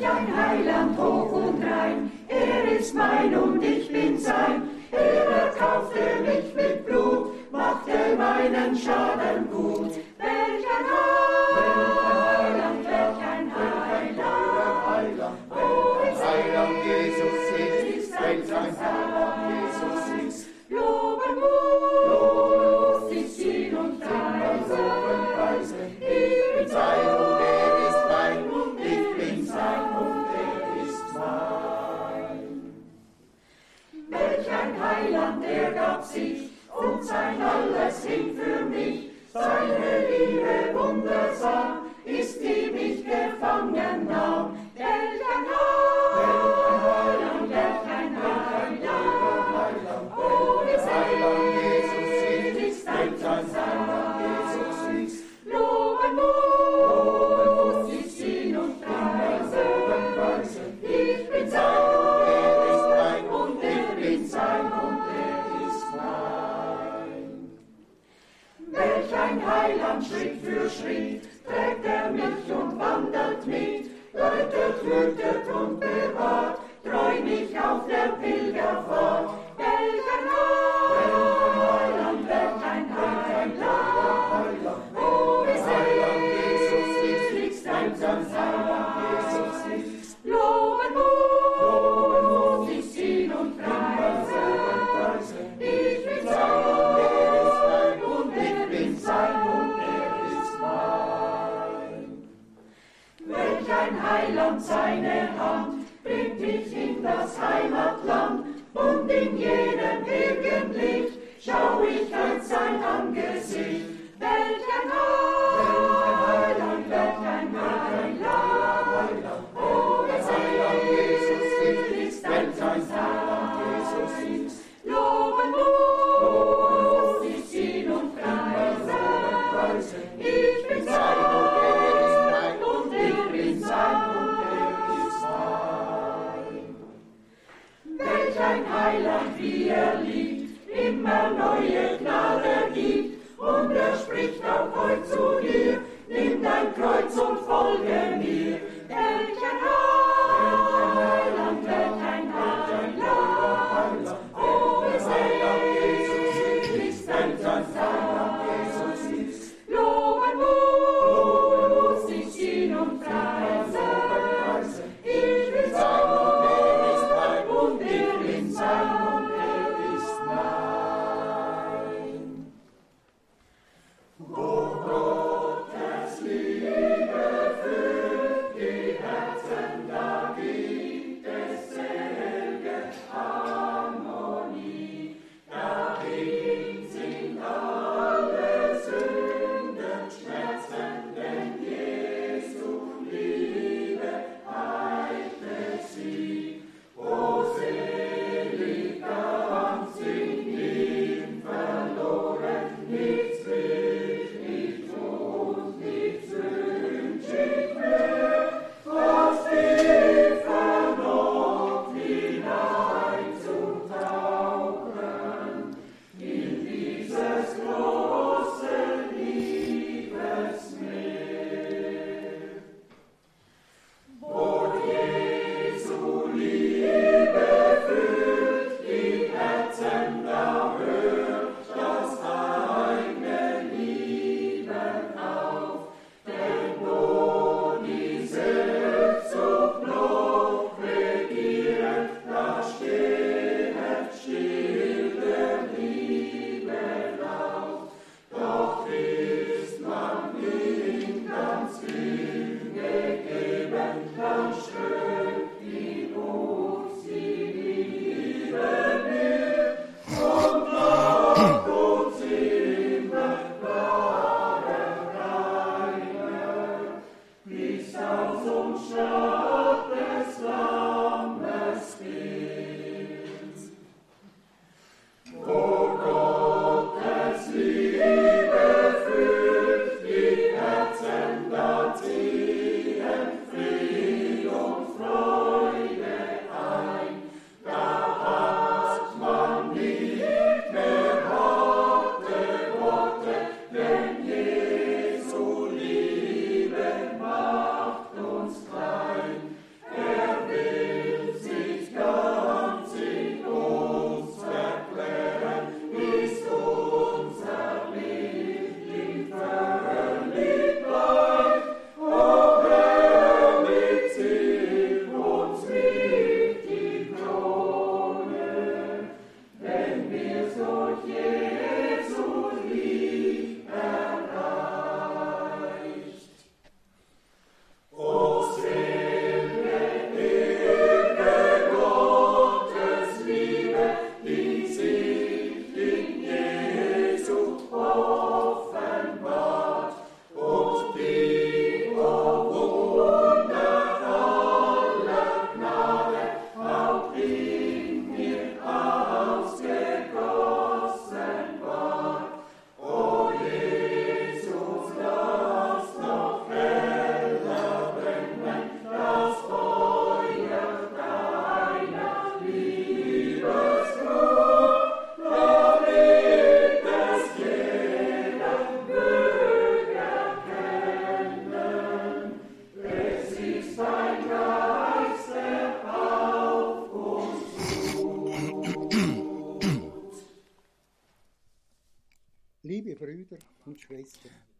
dein Heiland hoch und rein. Er ist mein und ich bin sein.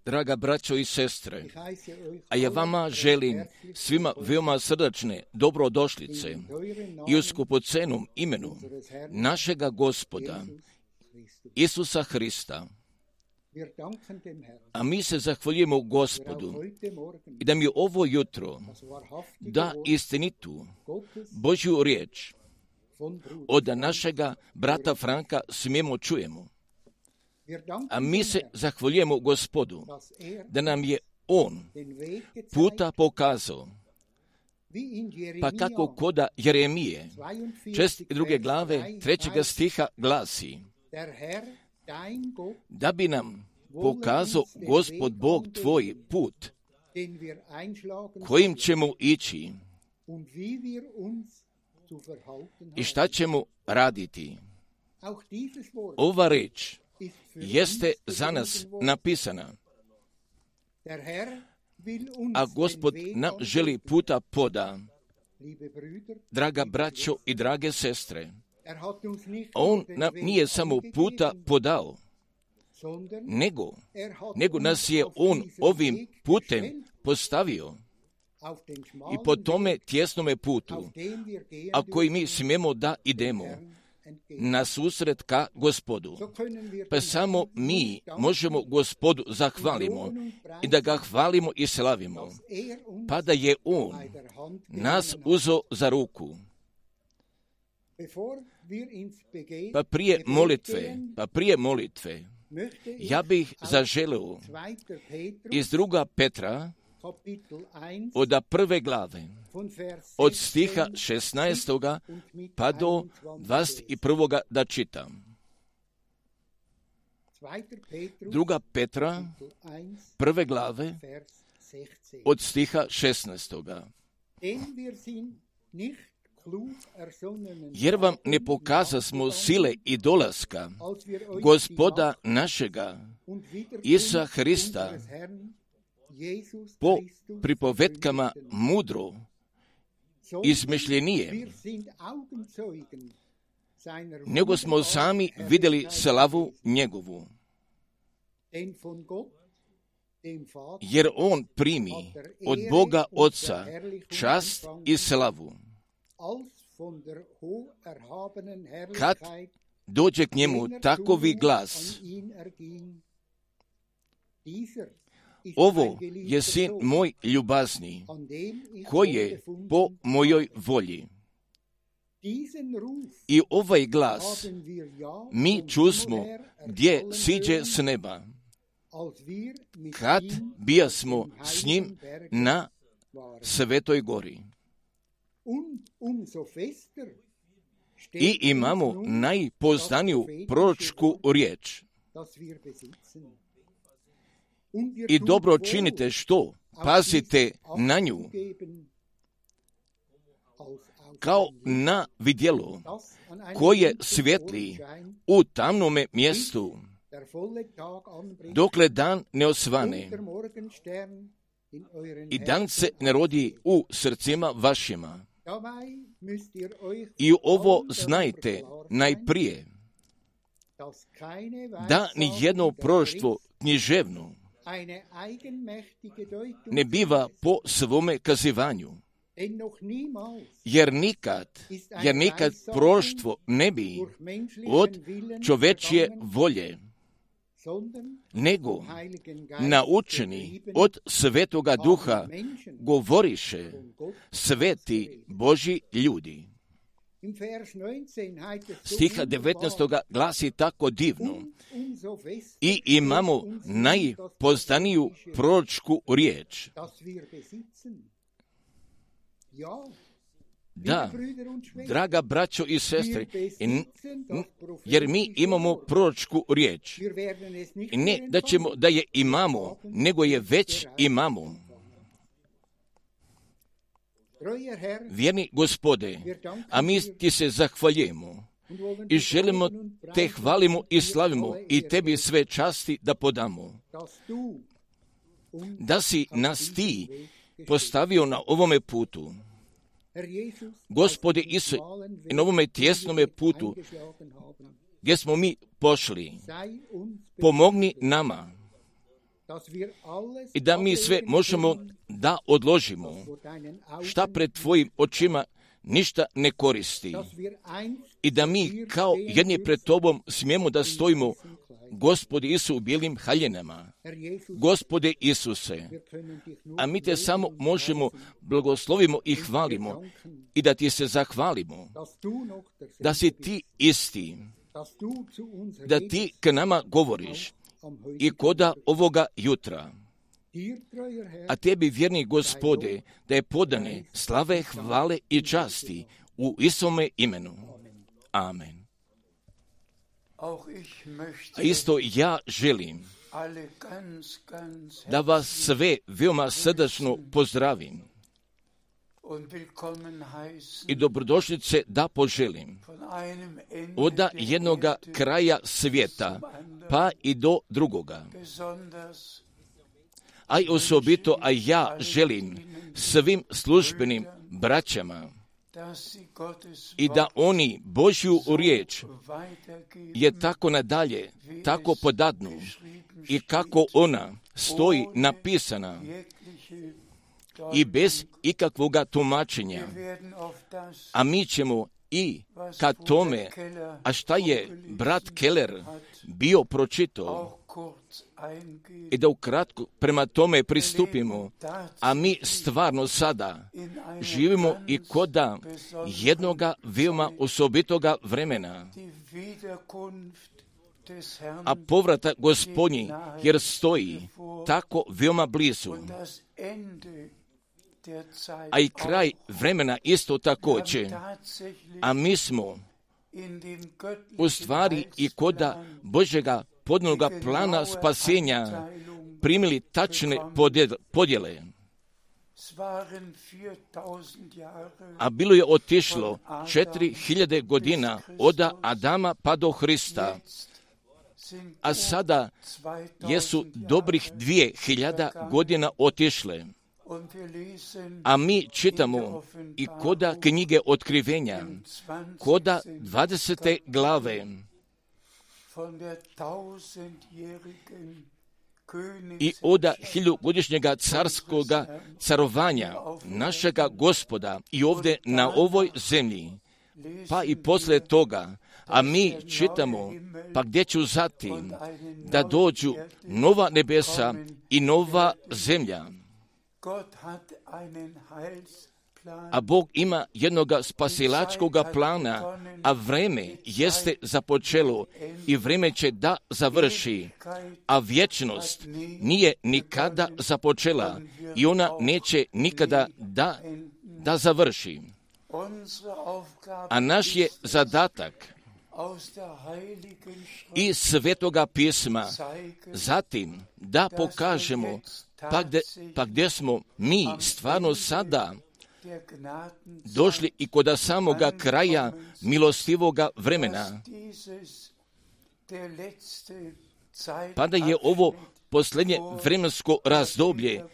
Draga braćo i sestre, a ja vama želim svima veoma srdačne dobrodošlice i u skupocenom imenu našega gospoda. Isusa Hrista. A mi se zahvaljujemo gospodu i da mi ovo jutro da istinitu Božju riječ od našega brata Franka smijemo čujemo. A mi se zahvaljujemo gospodu da nam je on puta pokazao, pa kako koda Jeremije, 42, čest druge glave 3 trećega stiha glasi, da bi nam pokazao gospod Bog tvoj put kojim ćemo ići i šta ćemo raditi. Ova reč jeste za nas napisana, a gospod nam želi puta poda. Draga braćo i drage sestre, on nam nije samo puta podao, nego, nego nas je on ovim putem postavio i po tome tjesnome putu, a koji mi smijemo da idemo. Na susret ka gospodu. Pa samo mi možemo gospodu zahvalimo i da ga hvalimo i slavimo, pa da je on nas uzo za ruku. Pa prije molitve, pa prije molitve, ja bih aus zaželeo 2. Petrus, iz druga Petra Kapitel 1, od prve glave, Vers od stiha 16 16. und mit pa do 21. 21. da čitam. 2. Petrus, Druga Petra, Kapitel 1, prve glave, Vers 16. od stiha 16. Denn wir sind nicht klug ersonnenen Jer vam ne pokaza smo sile i dolaska gospoda našega Isa Hrista po pripovetkama mudro izmišljenije, nego smo sami vidjeli slavu njegovu. Jer on primi od Boga Oca čast i slavu. Kad Dođe k njemu takovi glas, ovo je sin moj ljubazni, koji je po mojoj volji. I ovaj glas mi čusmo gdje siđe s neba, kad bijasmo s njim na. Svetoj gori. I imamo najpoznaniju proročku riječ. I dobro činite što, pazite na nju, kao na vidjelo koje Mondschein u tamnome mjestu, dokle dan ne osvane. I dan se ne rodi u srcima vašima. I ovo znajte najprije, da ni jedno Schrift književno ne biva po svome kazivanju, jer nikad, jer nikad proroštvo ne bi od čovečje volje, nego naučeni od Svetoga Duha govoriše sveti Boži ljudi. Vers 19 heißt es so Stiha wunderbar, 19. glasi tako divno fester i imamo najpoznaniju proročku riječ. Da, draga braćo i sestre, jer mi imamo proročku riječ. Ne da ćemo da je imamo, nego je već imamo. Vjerni gospode, a mi ti se zahvaljujemo i želimo te hvalimo i slavimo i tebi sve časti da podamo. Da si nas ti postavio na ovome putu. Gospode auf diesem Isuse, schmalen i na ovome tjesnome putu gdje smo mi pošli. Pomogni nama i da mi sve možemo da odložimo. Šta pred tvojim očima ništa ne koristi? I da mi kao jedni pred tobom smijemo da stojimo Gospodi Isu u bijelim haljenama. Gospode Isuse, a mi te samo možemo blagoslovimo i hvalimo i da ti se zahvalimo, da si ti isti, da ti k nama govoriš i koda ovoga jutra. A tebi, vjerni gospode, da je podane slave, hvale i časti u Isome imenu. Amen. A isto ja želim da vas sve veoma srdačno pozdravim i dobrodošlice da poželim. od jednoga kraja svijeta pa i do drugoga. A i osobito, a ja želim svim službenim braćama i da oni Božju riječ je tako nadalje, tako podadnu i kako ona stoji napisana i bez ikakvoga tumačenja. A mi ćemo i ka tome, a šta je brat Keller bio pročitao, i da ukratko prema tome pristupimo, a mi stvarno sada živimo i koda jednoga veoma osobitoga vremena, a povrata gospodnji jer stoji tako veoma blizu, a i kraj vremena isto također, a mi smo u stvari i koda Božega podnoga plana spasenja primili tačne podjele. A bilo je otišlo četiri hiljade godina od Adama pa do Hrista, a sada jesu dobrih dvije hiljada godina otišle. A mi čitamo i koda knjige otkrivenja, koda 20. glave, i oda hiljugodišnjega carskoga carovanja našega gospoda i ovdje na ovoj zemlji, pa i poslije toga, a mi čitamo, pa gdje ću zatim da dođu nova nebesa i nova zemlja. A Bog ima jednog spasilačkog plana, a vreme jeste započelo i vreme će da završi, a vječnost nije nikada započela i ona neće nikada da, da završi. A naš je zadatak i svetoga pisma zatim da pokažemo pa gdje, pa gdje smo mi stvarno sada došli i kod samoga kraja milostivoga vremena. Pa da je ovo posljednje vremensko razdoblje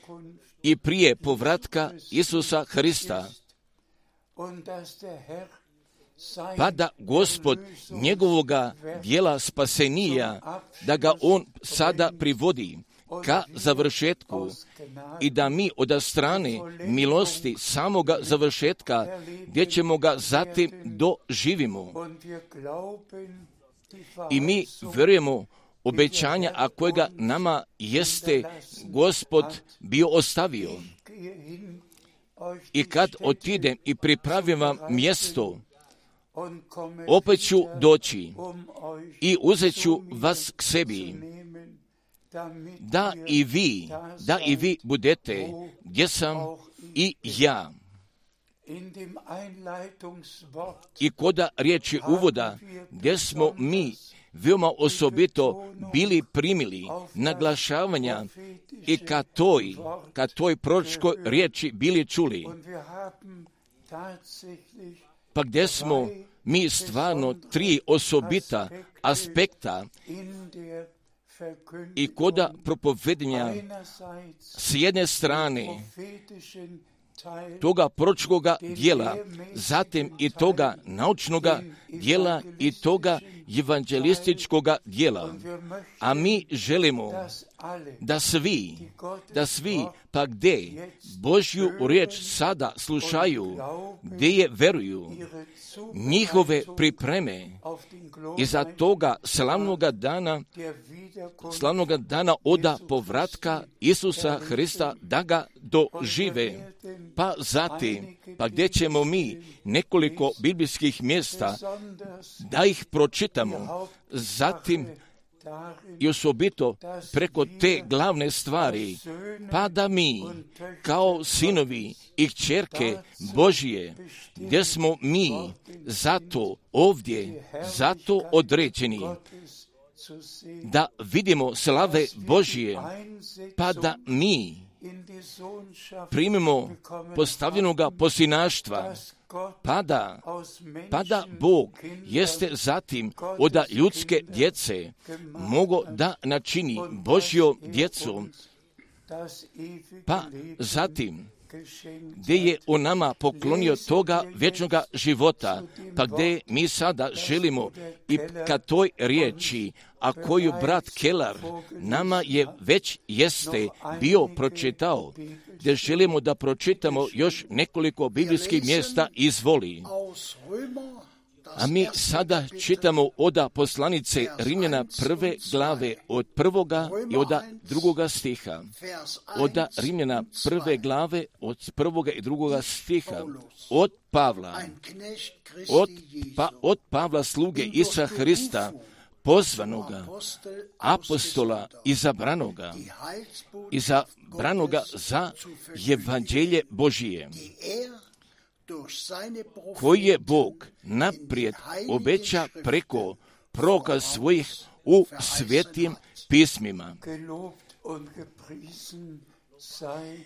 i prije povratka Isusa Hrista, pa da gospod njegovoga dijela spasenija, da ga on sada privodi ka završetku i da mi od strane milosti samoga završetka, gdje ćemo ga zatim doživimo. I mi vjerujemo obećanja, a kojega nama jeste gospod bio ostavio. I kad otidem i pripravim vam mjesto, opet ću doći i uzet ću vas k sebi da i vi, da i vi budete gdje sam i ja. I koda riječi uvoda, gdje smo mi veoma osobito bili primili naglašavanja i ka toj, ka toj proročkoj riječi bili čuli. Pa gdje smo mi stvarno tri osobita aspekta i koda propovednja s jedne strane toga pročkoga dijela, zatim i toga naučnoga dijela i toga evanđelističkoga dijela. A mi želimo da svi, da svi pa gdje Božju riječ sada slušaju, gdje je veruju, njihove pripreme i za toga slavnoga dana, slavnoga dana oda povratka Isusa Hrista da ga dožive. Pa zatim, pa gdje ćemo mi nekoliko biblijskih mjesta da ih pročitamo, zatim i osobito preko te glavne stvari, pa da mi kao sinovi i kćerke Božije, gdje smo mi zato ovdje, zato određeni, da vidimo slave Božije, pa da mi primimo postavljenoga posinaštva, pada, pada Bog jeste zatim od ljudske djece mogo da načini Božjo djecu, pa zatim gdje je u nama poklonio toga vječnoga života, pa gdje mi sada želimo i ka toj riječi, a koju brat Keller nama je već jeste bio pročitao, gdje želimo da pročitamo još nekoliko biblijskih mjesta izvoli. A mi sada čitamo oda poslanice Rimljana prve glave od prvoga i oda drugoga stiha. Oda Rimljana prve glave od prvoga i drugoga stiha. Od Pavla. Od, pa, od Pavla sluge Isa Hrista, pozvanoga, apostola, izabranoga, izabranoga za evanđelje Božije koji je Bog naprijed obeća preko proka svojih u svetim pismima.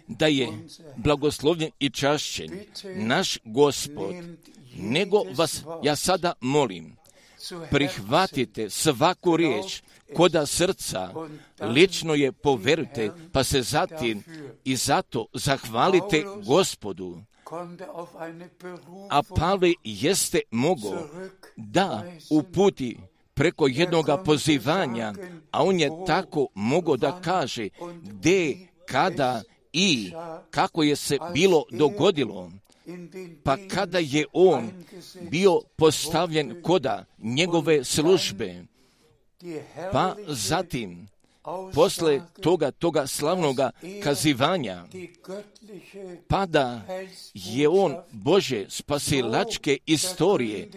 Da je blagoslovljen i čašćen naš gospod, nego vas ja sada molim, prihvatite svaku riječ koda srca, lično je poverujte, pa se zatim i zato zahvalite gospodu a Pavle jeste mogo da uputi preko jednoga pozivanja, a on je tako mogo da kaže gdje, kada i kako je se bilo dogodilo. Pa kada je on bio postavljen koda njegove službe, pa zatim posle toga, toga slavnoga kazivanja, pada je on Bože spasilačke istorije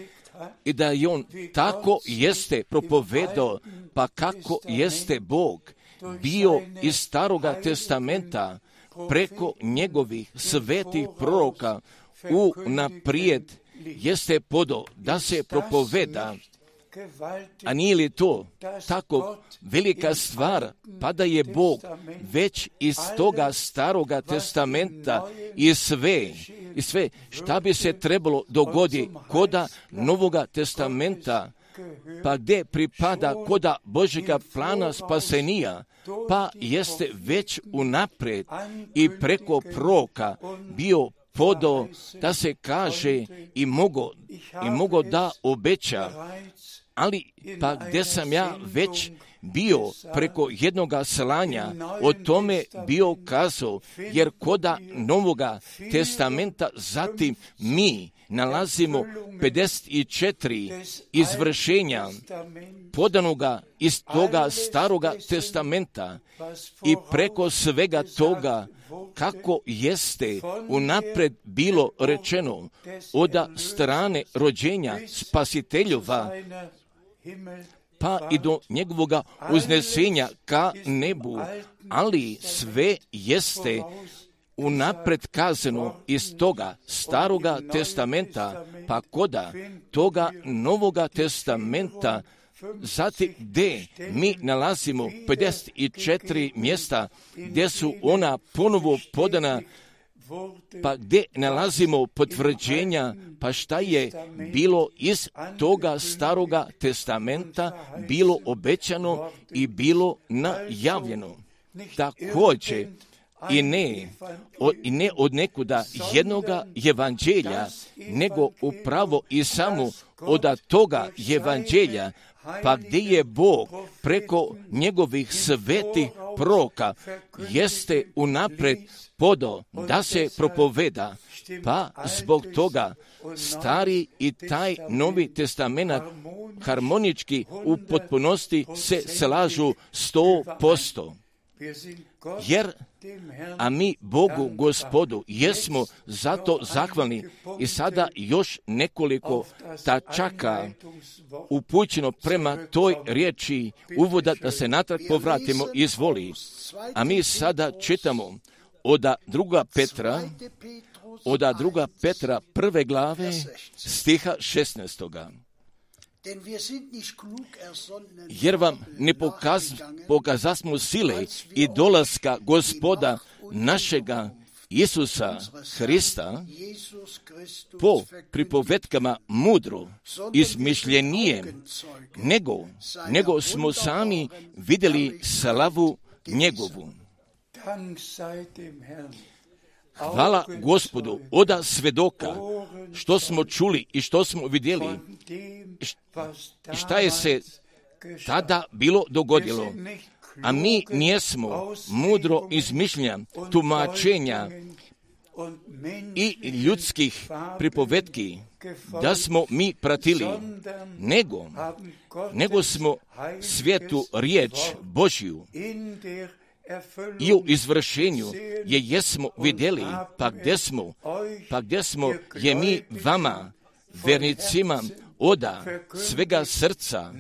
i da je on tako jeste propovedao, pa kako jeste Bog bio iz staroga testamenta preko njegovih svetih proroka u naprijed jeste podo da se propoveda a nije li to tako velika stvar, pa da je Bog već iz toga staroga testamenta i sve, i sve. Šta bi se trebalo dogodi koda novoga testamenta, pa gdje pripada koda Božjega plana spasenija, pa jeste već unaprijed i preko proka bio podo da se kaže i mogo, i mogo da obeća ali pa gdje sam ja već bio preko jednoga slanja, o tome bio kazao, jer koda Novoga testamenta zatim mi nalazimo 54 izvršenja podanoga iz toga staroga testamenta i preko svega toga kako jeste unapred bilo rečeno od strane rođenja spasiteljova pa i do njegovoga uznesenja ka nebu, ali sve jeste unapred kazano iz toga staroga testamenta, pa koda toga novoga testamenta, Zatim gdje mi nalazimo 54 mjesta gdje su ona ponovo podana pa gdje nalazimo potvrđenja, pa šta je bilo iz toga staroga testamenta bilo obećano i bilo najavljeno. Također, i ne, od, i ne od nekuda jednoga evanđelja, nego upravo i samo od toga evanđelja, pa gdje je Bog preko njegovih svetih proka jeste unapred podo da se propoveda, pa zbog toga stari i taj novi testament harmonički u potpunosti se slažu sto posto. Jer, a mi Bogu gospodu jesmo zato zahvalni i sada još nekoliko tačaka upućeno prema toj riječi uvoda da se natrag povratimo izvoli. A mi sada čitamo od druga Petra, od druga Petra prve glave stiha 16 jer vam ne pokaz, pokazasmo sile i dolaska gospoda našega Isusa Hrista po pripovetkama mudro izmišljenije, nego, nego smo sami vidjeli slavu njegovu. Hvala gospodu, oda svedoka, što smo čuli i što smo vidjeli, šta je se tada bilo dogodilo. A mi nijesmo mudro izmišljenja, tumačenja i ljudskih pripovetki da smo mi pratili, nego, nego smo svijetu riječ Božju i u izvršenju je jesmo vidjeli, pa gdje smo, pa gdje smo? je mi vama, vernicima, oda svega srca,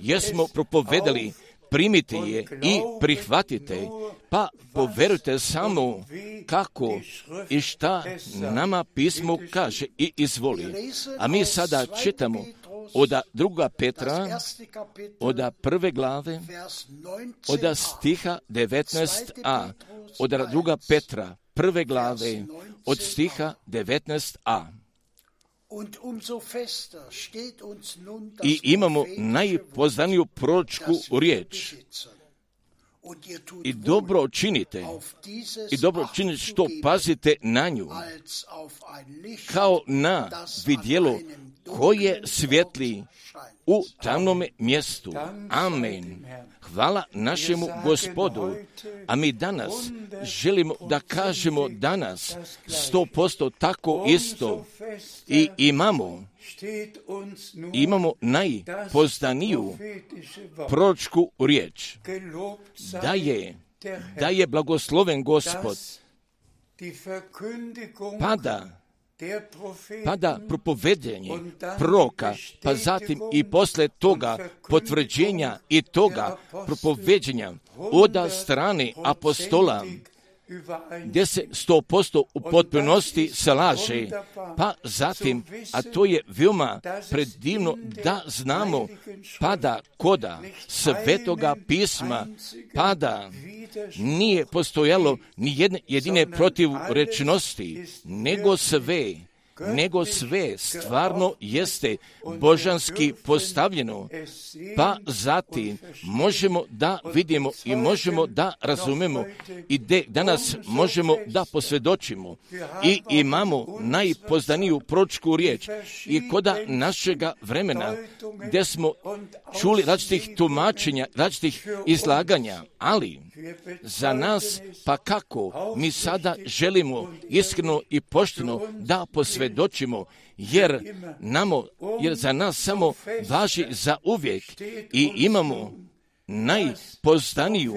jesmo propovedali, primite je i prihvatite, pa poverujte samo kako i šta nama pismo kaže i izvoli. A mi sada čitamo od druga Petra, od prve glave, od stiha 19a, od druga Petra, prve glave, od stiha 19a. I imamo najpoznaniju proročku riječ. I dobro činite, i dobro činite što pazite na nju, kao na vidjelo koje svjetli u tamnome mjestu. Amen. Hvala našemu gospodu. A mi danas želimo da kažemo danas sto posto tako isto i imamo imamo najpozdaniju proročku riječ da je da je blagosloven gospod pada pada propovedenje proka, pa zatim i posle toga potvrđenja i toga propoveđenja od strane apostola, gdje se sto posto u potpunosti slaže, pa zatim, a to je veoma predivno da znamo, pada koda svetoga pisma, pada. nije postojalo ni jedne, jedine protiv rečnosti, nego sve nego sve stvarno jeste božanski postavljeno, pa zatim možemo da vidimo i možemo da razumemo i de, danas možemo da posvjedočimo. I imamo najpozdaniju pročku riječ i koda našega vremena gdje smo čuli različitih tumačenja, različitih izlaganja, ali za nas pa kako mi sada želimo iskreno i pošteno da posvjedočimo jer, namo, jer za nas samo važi za uvijek i imamo najpozdaniju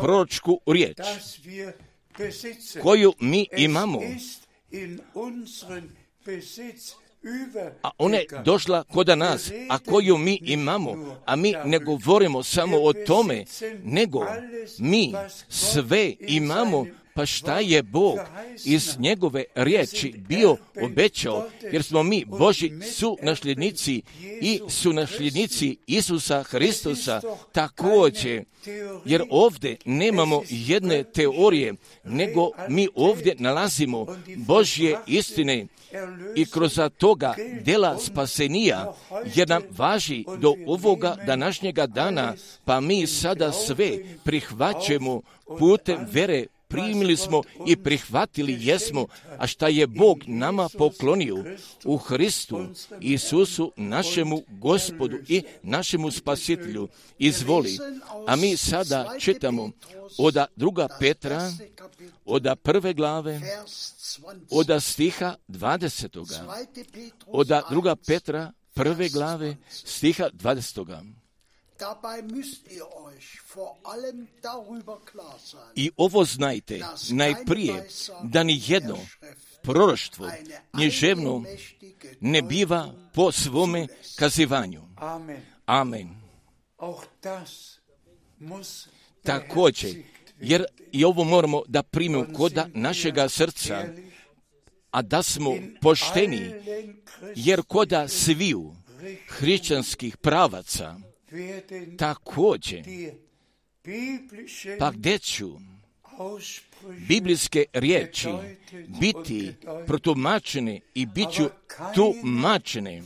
proročku riječ koju mi imamo. A ona je došla kod nas, a koju mi imamo, a mi ne govorimo samo o tome, nego mi sve imamo pa šta je Bog iz njegove riječi bio obećao, jer smo mi Boži su nasljednici i su nasljednici Isusa Hristusa također, jer ovdje nemamo jedne teorije, nego mi ovdje nalazimo Božje istine. I kroz toga dela spasenija, jer nam važi do ovoga današnjega dana, pa mi sada sve prihvaćemo putem vere primili smo i prihvatili jesmo, a šta je Bog nama poklonio u Hristu Isusu našemu gospodu i našemu spasitelju. Izvoli. A mi sada čitamo oda druga Petra, oda prve glave, oda stiha 20. Oda druga Petra, prve glave, stiha 20. I ovo znajte, najprije, da ni jedno proroštvo knježevno ne biva po svome kazivanju. Amen. Također, jer i ovo moramo da primimo koda našega srca, a da smo pošteni, jer koda sviju hrišćanskih pravaca, također, pa gdje ću? Biblijske riječi biti protumačene i bit ću tumačene.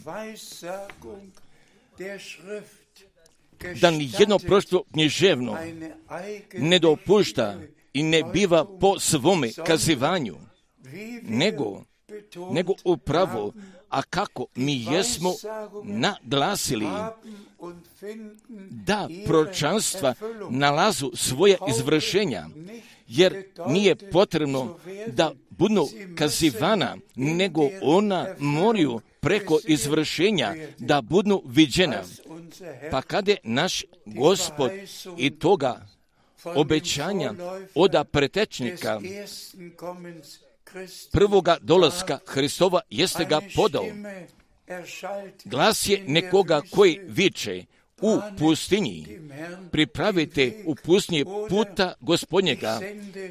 Da ni jedno prošto književno ne dopušta i ne biva po svome kazivanju, nego, nego upravo, a kako mi jesmo naglasili da pročanstva nalazu svoje izvršenja, jer nije potrebno da budu kazivana, nego ona moraju preko izvršenja da budu viđena. Pa kada je naš gospod i toga obećanja oda pretečnika prvoga dolaska Hristova jeste ga podao. Glas je nekoga koji viče u pustinji, pripravite u pustinji puta gospodnjega,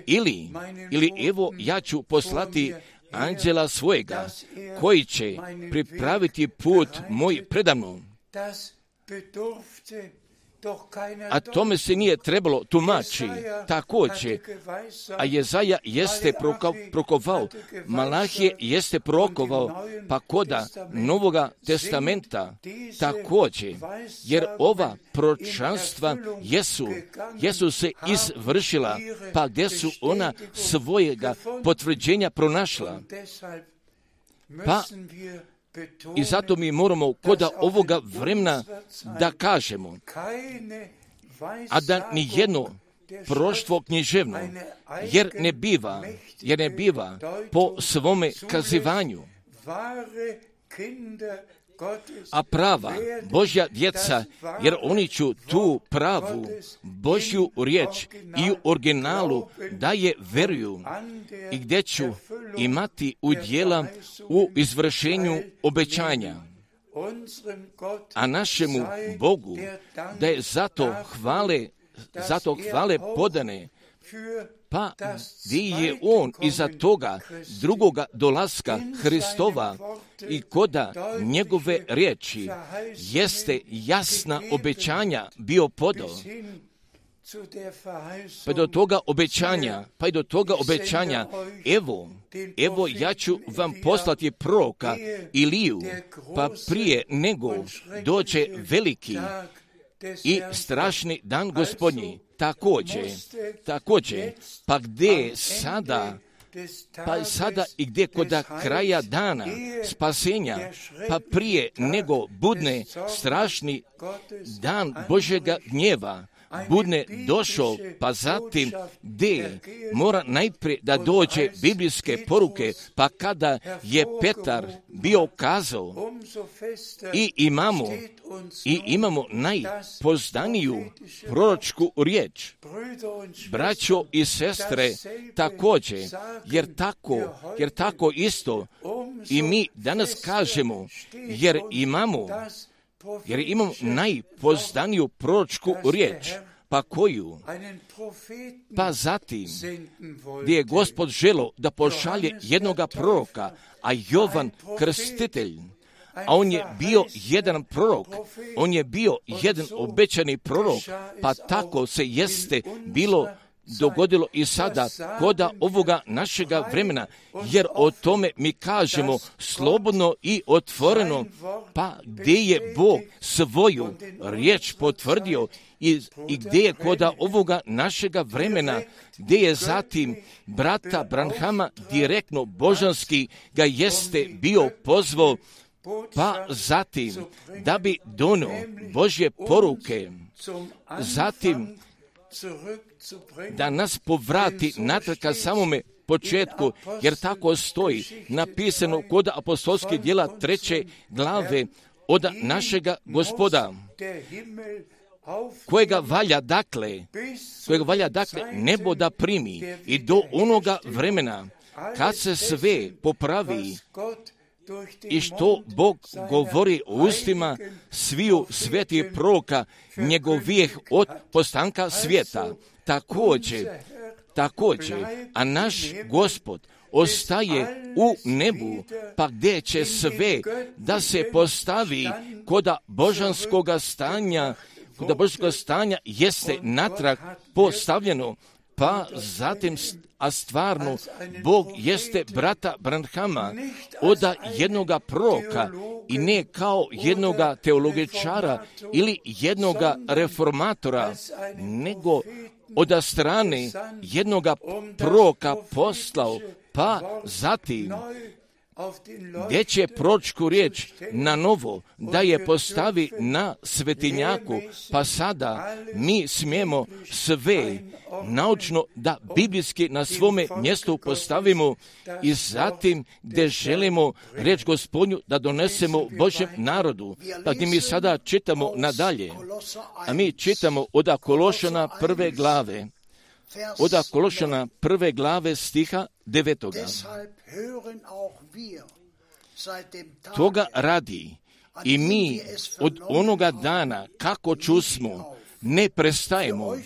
ili, ili evo ja ću poslati anđela svojega, koji će pripraviti put moj predavno. A tome se nije trebalo tumači također, a Jezaja jeste prokovao, Malahije jeste prokovao, pa koda Novoga testamenta također, jer ova pročanstva jesu, jesu se izvršila, pa gdje su ona svojega potvrđenja pronašla. Pa i zato mi moramo koda ovoga vremena da kažemo, a da ni jedno proštvo književno, jer ne biva, jer ne biva po svome kazivanju, a prava Božja djeca, jer oni ću tu pravu Božju riječ i u originalu da je veruju i gdje ću imati udjela u izvršenju obećanja. A našemu Bogu da je zato hvale, zato hvale podane pa di je on iza toga drugoga dolaska Hristova i koda njegove riječi jeste jasna obećanja bio podao. Pa do toga obećanja, pa i do toga obećanja, evo, evo ja ću vam poslati proroka Iliju, pa prije nego doće veliki i strašni dan gospodnji. Također, također, pa gdje sada, pa sada i gdje kod kraja dana spasenja, pa prije nego budne strašni dan Božega gnjeva, budne došao, pa zatim gdje mora najprije da dođe biblijske poruke, pa kada je Petar bio kazao i imamo i imamo najpozdaniju proročku riječ. Braćo i sestre, također, jer tako, jer tako isto i mi danas kažemo, jer imamo jer imam najpozdaniju proročku riječ, pa koju? Pa zatim, gdje je gospod želo da pošalje jednoga proroka, a Jovan krstitelj, a on je bio jedan prorok, on je bio jedan obećani prorok, pa tako se jeste bilo dogodilo i sada koda ovoga našega vremena, jer o tome mi kažemo slobodno i otvoreno, pa gdje je Bog svoju riječ potvrdio i, i gdje je koda ovoga našega vremena, gdje je zatim brata Branhama direktno božanski ga jeste bio pozvao, pa zatim da bi dono Božje poruke, zatim da nas povrati natrag ka samome početku, jer tako stoji napisano kod apostolske dijela treće glave od našega gospoda, kojega valja dakle, kojega valja dakle nebo da primi i do onoga vremena kad se sve popravi i što Bog govori u ustima sviju svetih proka njegovijeh od postanka svijeta. Također, također, a naš gospod ostaje u nebu, pa gdje će sve da se postavi koda božanskoga stanja, koda božanskoga stanja jeste natrag postavljeno, pa zatim, a stvarno, Bog jeste brata Branhama oda jednoga proka i ne kao jednoga teologičara ili jednoga reformatora, nego od strane jednoga proka poslao, pa zatim gdje će pročku riječ na novo da je postavi na svetinjaku, pa sada mi smijemo sve. naučno da biblijski na svome mjestu postavimo i zatim gdje želimo reč gospodnju da donesemo Božem narodu. Pa gdje mi sada čitamo nadalje, a mi čitamo od Kološana prve glave, od Kološana prve glave stiha devetoga. Toga radi i mi od onoga dana kako čusmo ne prestajemo.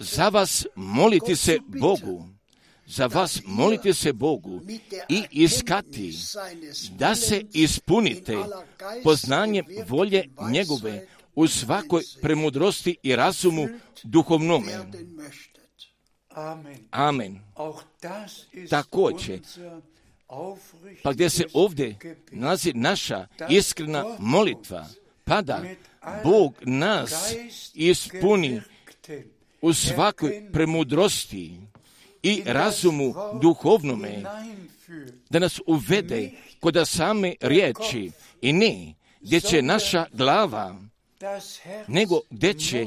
Za vas moliti se Bogu, za vas moliti se Bogu i iskati da se ispunite poznanjem volje njegove u svakoj premudrosti i razumu duhovnome. Amen. Također, pa gdje se ovdje nalazi naša iskrena molitva, pa da Bog nas ispuni u svakoj premudrosti i razumu duhovnome, da nas uvede kod same riječi i ne gdje će naša glava, nego gdje će,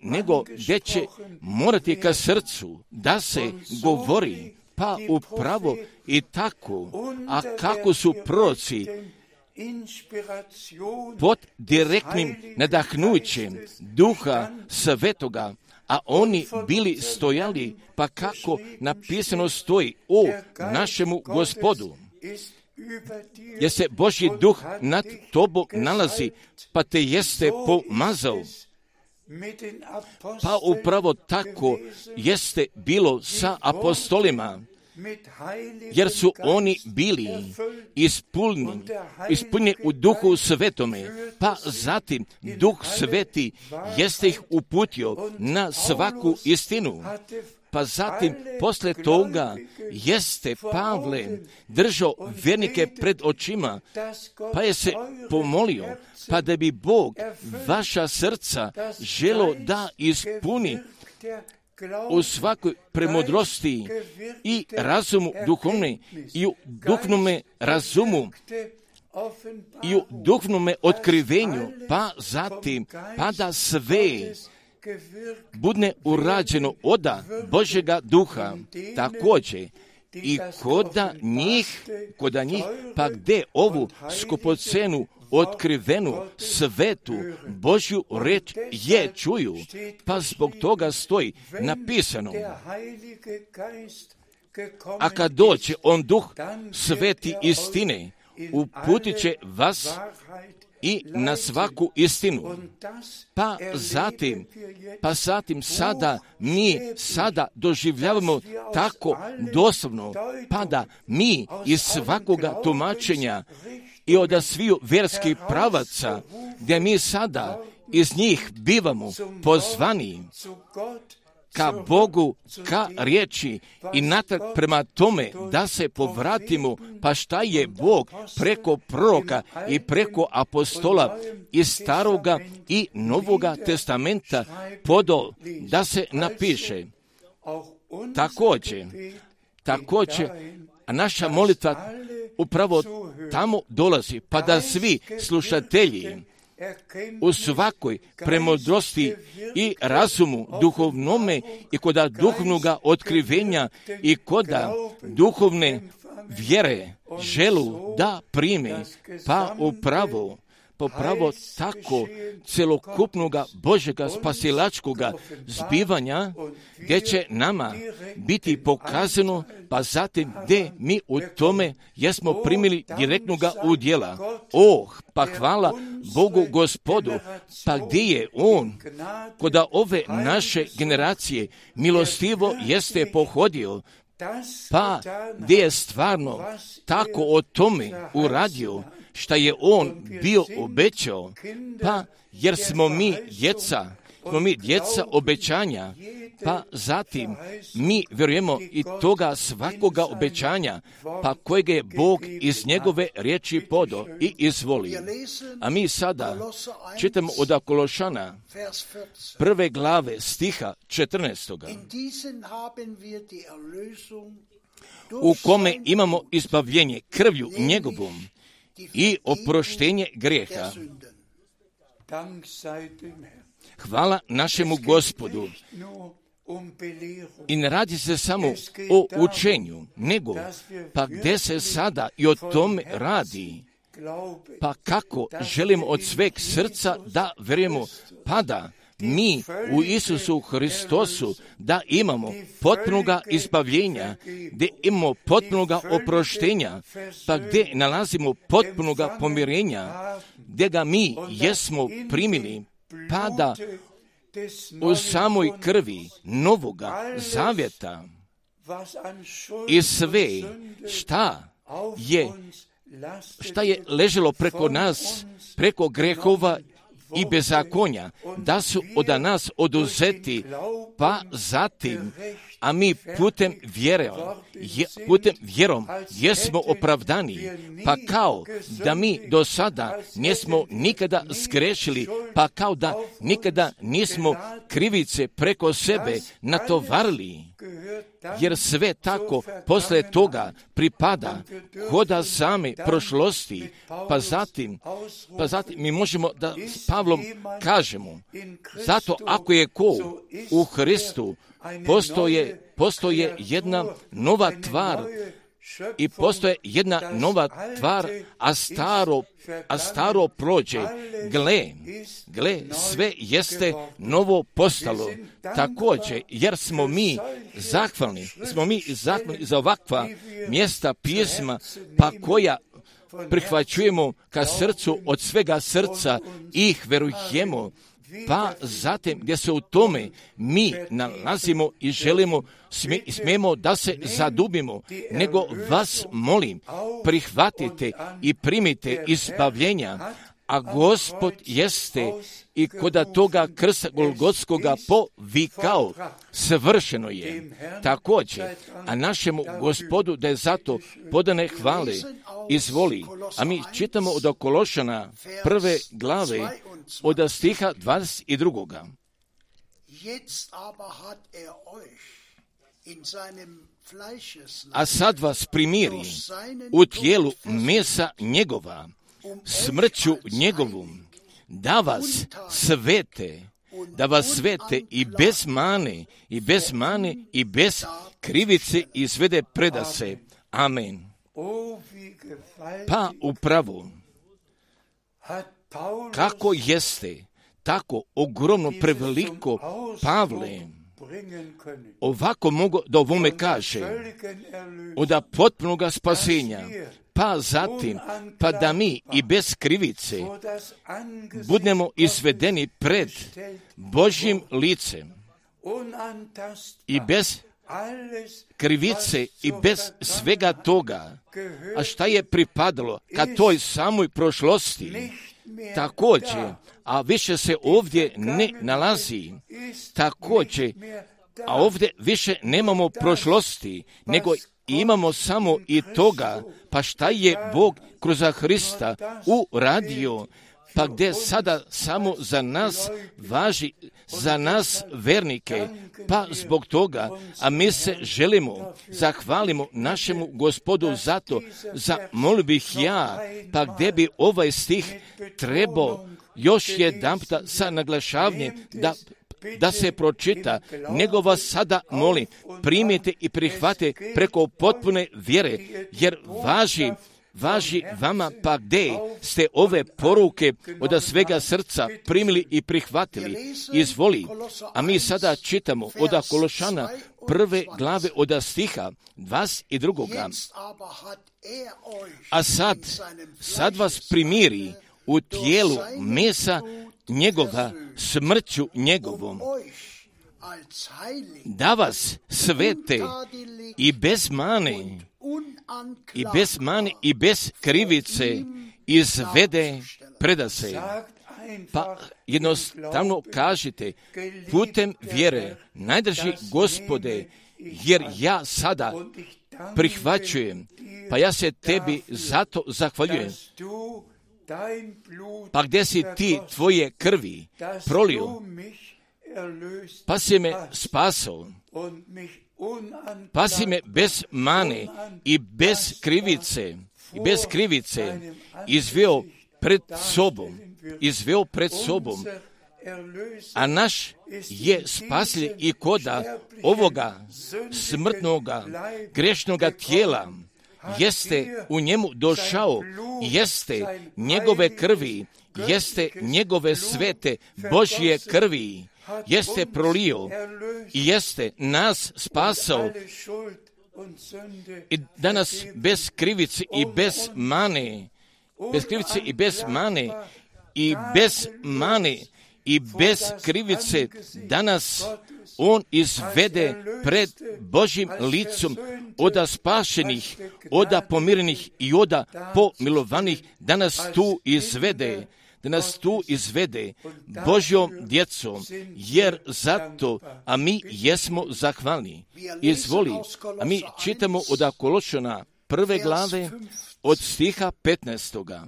nego gdje će morati ka srcu da se govori, pa upravo i tako, a kako su proci pod direktnim nadahnućem duha svetoga, a oni bili stojali, pa kako napisano stoji o našemu gospodu. Jer se Božji duh nad tobom nalazi, pa te jeste pomazao. Pa upravo tako jeste bilo sa apostolima jer su oni bili ispunjeni, ispunjeni u duhu svetome, pa zatim duh sveti jeste ih uputio na svaku istinu. Pa zatim, posle toga, jeste Pavle držao vjernike pred očima, pa je se pomolio, pa da bi Bog vaša srca želo da ispuni u svakoj premodrosti i razumu duhovne i u duhovnome razumu i u duhovnome otkrivenju, pa zatim, pa da sve budne urađeno oda Božega duha, također i koda njih, koda njih, pa gdje ovu skupocenu otkrivenu svetu Božju reč je čuju, pa zbog toga stoji napisano. A kad doće on duh sveti istine, uputit će vas i na svaku istinu. Pa zatim, pa zatim sada mi sada doživljavamo tako doslovno, pa da mi iz svakoga tumačenja i od sviju vjerskih pravaca, gdje mi sada iz njih bivamo pozvani ka Bogu, ka riječi i natrag prema tome da se povratimo, pa šta je Bog preko proroka i preko apostola iz staroga i novoga testamenta podol da se napiše. Također, također, naša molitva upravo tamo dolazi, pa da svi slušatelji u svakoj premodrosti i razumu duhovnome i koda duhovnoga otkrivenja i koda duhovne vjere želu da prime, pa upravo popravo tako celokupnoga Božega spasilačkoga zbivanja, gdje će nama biti pokazano, pa zatim gdje mi u tome jesmo primili direktnoga udjela. Oh, pa hvala Bogu gospodu, pa gdje je On, koda ove naše generacije milostivo jeste pohodio, pa gdje je stvarno tako o tome uradio, šta je on bio obećao, pa jer smo mi djeca, smo mi djeca obećanja, pa zatim mi vjerujemo i toga svakoga obećanja, pa kojeg je Bog iz njegove riječi podo i izvolio. A mi sada čitamo od Akološana prve glave stiha 14. u kome imamo izbavljenje krvlju njegovom i oproštenje grijeha. Hvala našemu gospodu. I ne radi se samo o učenju, nego pa gdje se sada i o tome radi, pa kako želimo od sveg srca da vjerujemo, pada mi u Isusu Hristosu da imamo potpunoga izbavljenja, gdje imamo potpunoga oproštenja, pa gdje nalazimo potpunoga pomirenja, gdje ga mi jesmo primili, pa u samoj krvi novoga zavjeta i sve šta je šta je leželo preko nas, preko grehova i bezakonja, da su od nas oduzeti, pa zatim, a mi putem vjere, je, putem vjerom jesmo opravdani, pa kao da mi do sada nismo nikada skrešili, pa kao da nikada nismo krivice preko sebe natovarili, jer sve tako posle toga pripada hoda same prošlosti, pa zatim, pa zatim mi možemo da s Pavlom kažemo, zato ako je ko u Hristu, postoje, postoje jedna nova tvar i postoje jedna nova tvar, a staro, a staro prođe. Gle, gle, sve jeste novo postalo. Također, jer smo mi zahvalni, smo mi zahvalni za ovakva mjesta pisma, pa koja prihvaćujemo ka srcu od svega srca i ih verujemo pa zatim gdje se u tome mi nalazimo i želimo, smijemo da se zadubimo, nego vas molim, prihvatite i primite izbavljenja, a gospod jeste i koda toga krsa Golgotskoga povikao, svršeno je. Također, a našemu gospodu da je zato podane hvale, izvoli. A mi čitamo od Okološana prve glave od stiha 22. A sad vas primiri u tijelu mesa njegova, smrću njegovom, da vas svete, da vas svete i bez mane, i bez mane, i bez krivice izvede predase. Amen. Pa upravo, kako jeste tako ogromno preveliko Pavle ovako mogu da ovome kaže od potpunoga spasenja pa zatim, pa da mi i bez krivice budemo izvedeni pred Božjim licem i bez krivice i bez svega toga, a šta je pripadalo ka toj samoj prošlosti, također, a više se ovdje ne nalazi, također A ovdje više nemamo prošlosti, nego imamo samo i toga, pa šta je Bog kroz Hrista uradio, pa gdje sada samo za nas važi, za nas vernike, pa zbog toga, a mi se želimo, zahvalimo našemu gospodu za to, za bih ja, pa gdje bi ovaj stih trebao još jedan sa naglašavnjem da da se pročita, nego vas sada molim, primite i prihvate preko potpune vjere, jer važi važi vama pa gdje ste ove poruke od svega srca primili i prihvatili. Izvoli, a mi sada čitamo od Kološana prve glave od stiha vas i drugoga. A sad, sad vas primiri u tijelu mesa njegova smrću njegovom, da vas svete i bez mane i bez mane i bez krivice izvede preda se. Pa jednostavno kažite, putem vjere, najdrži gospode, jer ja sada prihvaćujem, pa ja se tebi zato zahvaljujem. Pa gdje si ti tvoje krvi? prolio, pa si me spasao, pa si me bez mane i bez krivice, i bez krivice izveo pred sobom, izveo pred sobom, a naš je spaslje i koda ovoga smrtnoga, grešnoga tijela, jeste u njemu došao, jeste njegove krvi, jeste njegove svete Božje krvi, jeste prolio i jeste nas spasao. i danas bez krivice i bez mane, bez krivice i bez mane i bez mane i bez krivice danas on izvede pred Božim licom oda spašenih, oda pomirenih i oda pomilovanih, da nas tu izvede, da nas tu izvede Božjom djecom, jer zato, a mi jesmo zahvalni. Izvoli, a mi čitamo od Akološana prve glave od stiha 15.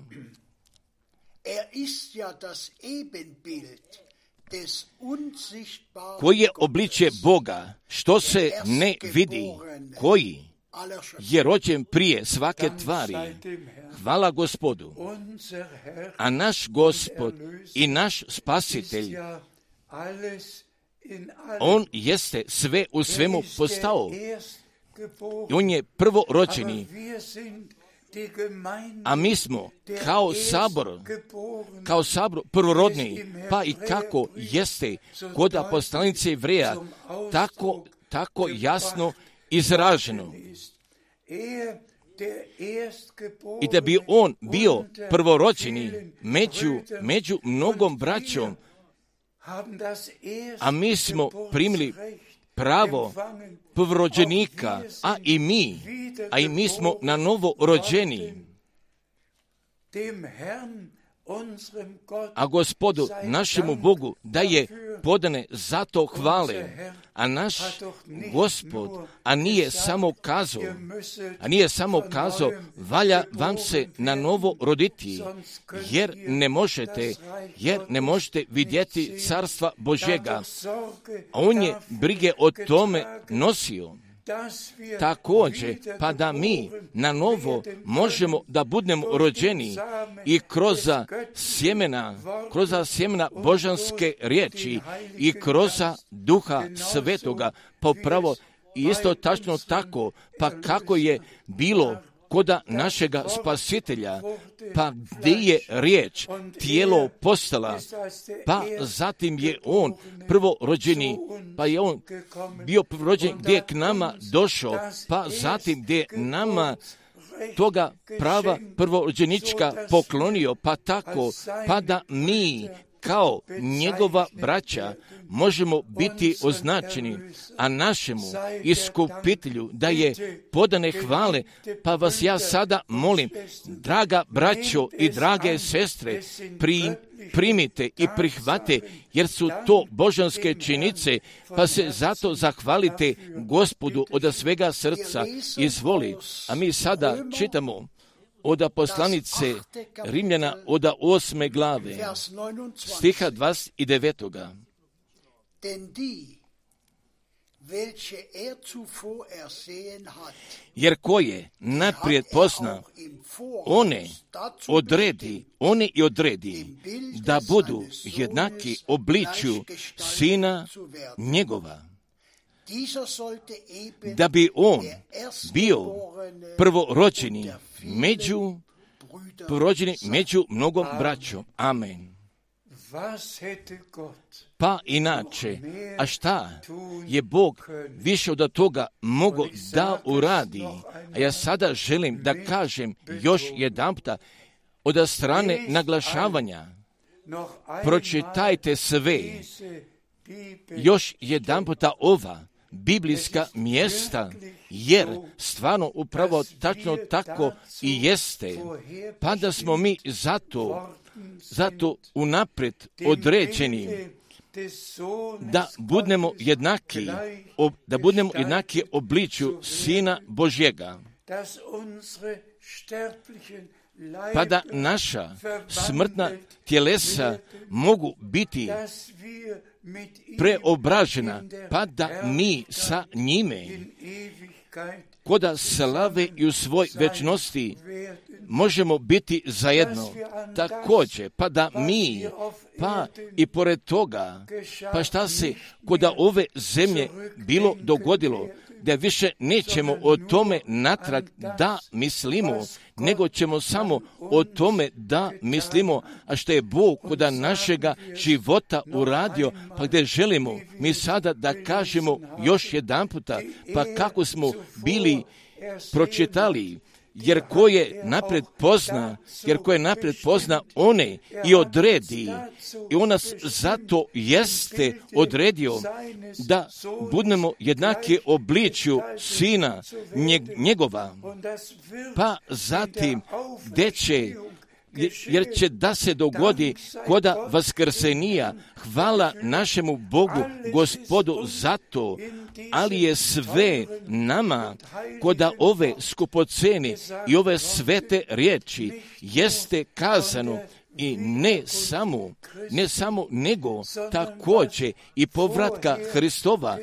koji je obličje Boga, što se ne vidi, koji je rođen prije svake tvari. Hvala gospodu. A naš gospod i naš spasitelj, on jeste sve u svemu postao. On je prvo rođeni a mi smo kao sabor, kao sabor prvorodni, pa i kako jeste kod apostolnice Ivreja, tako, tako jasno izraženo. I da bi on bio prvorođeni među, među mnogom braćom, a mi smo primili pravo prvorođenika, a i mi, a i mi smo na novo rođeni. A gospodu, našemu Bogu, da je podane zato hvale, a naš gospod, a nije samo kazao, a nije samo kazao, valja vam se na novo roditi, jer ne možete, jer ne možete vidjeti carstva Božega. A on je brige o tome nosio također, pa da mi na novo možemo da budemo rođeni i kroz sjemena, kroz sjemena božanske riječi i kroz duha svetoga, popravo isto tačno tako, pa kako je bilo koda našega spasitelja, pa gdje je riječ? Tijelo postala, pa zatim je on prvorođeni, pa je on bio prvorođen gdje je k nama došao, pa zatim gdje je nama toga prava prvorođenička poklonio, pa tako, pa da mi kao njegova braća možemo biti označeni, a našemu iskupitelju da je podane hvale, pa vas ja sada molim, draga braćo i drage sestre, pri, primite i prihvate, jer su to božanske činice, pa se zato zahvalite gospodu od svega srca. Izvoli, a mi sada čitamo od poslanice Rimljana od osme glave, stiha 29. Jer ko je naprijed pozna, one odredi, one i odredi da budu jednaki obličju sina njegova. Da bi on bio prvorođeni među prvorođeni među mnogom braćom. Amen. Pa inače, a šta je Bog više od toga mogo da uradi? A ja sada želim da kažem još jedan od strane naglašavanja. Pročitajte sve još jedan puta ova biblijska mjesta, jer stvarno upravo tačno tako i jeste, pa da smo mi zato, zato unaprijed određeni da budemo jednaki, da budemo jednaki obličju Sina Božjega, pa da naša smrtna tjelesa mogu biti preobražena, pa da mi sa njime koda slave i u svoj večnosti možemo biti zajedno. Također, pa da mi, pa i pored toga, pa šta se koda ove zemlje bilo dogodilo, da više nećemo o tome natrag da mislimo, nego ćemo samo o tome da mislimo, a što je Bog kod našega života uradio, pa gdje želimo mi sada da kažemo još jedan puta, pa kako smo bili pročitali jer ko je napred pozna, jer ko je napred pozna one i odredi. I on nas zato jeste odredio da budemo jednaki obličju sina njegova, pa zatim gdje će jer će da se dogodi koda vaskrsenija. Hvala našemu Bogu, gospodu, za to, ali je sve nama koda ove skupoceni i ove svete riječi jeste kazano i ne samo, ne samo nego također i povratka Hristova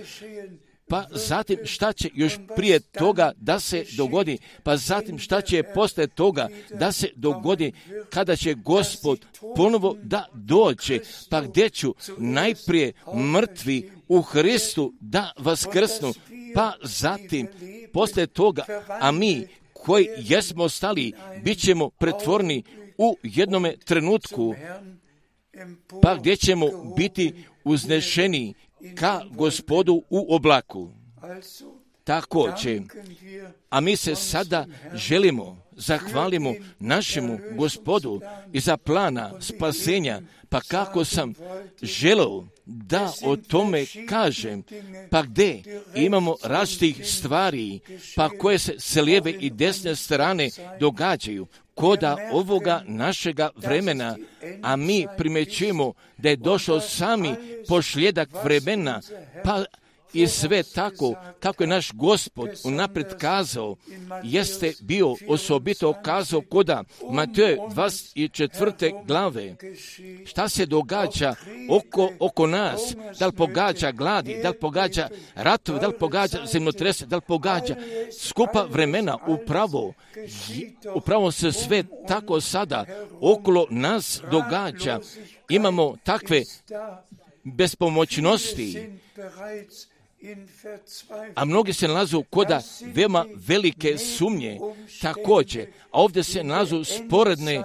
pa zatim šta će još prije toga da se dogodi, pa zatim šta će posle toga da se dogodi kada će gospod ponovo da dođe, pa gdje ću najprije mrtvi u Hristu da vaskrsnu, pa zatim posle toga, a mi koji jesmo stali, bit ćemo pretvorni u jednome trenutku, pa gdje ćemo biti uznešeni ka gospodu u oblaku. Također, a mi se sada želimo, zahvalimo našemu gospodu i za plana spasenja, pa kako sam želeo da o tome kažem, pa gdje imamo različitih stvari, pa koje se s lijeve i desne strane događaju, koda ovoga našega vremena, a mi primećujemo da je došao sami pošljedak vremena, pa i sve tako kako je naš gospod unaprijed kazao, jeste bio osobito kazao koda Matej 24. glave. Šta se događa oko, oko nas? Da li pogađa gladi, da li pogađa ratovi, da li pogađa zemljotrese, da li pogađa skupa vremena upravo, upravo se sve tako sada okolo nas događa. Imamo takve bespomoćnosti a mnogi se nalazu koda veoma velike sumnje. također, a ovdje se nalazu sporedne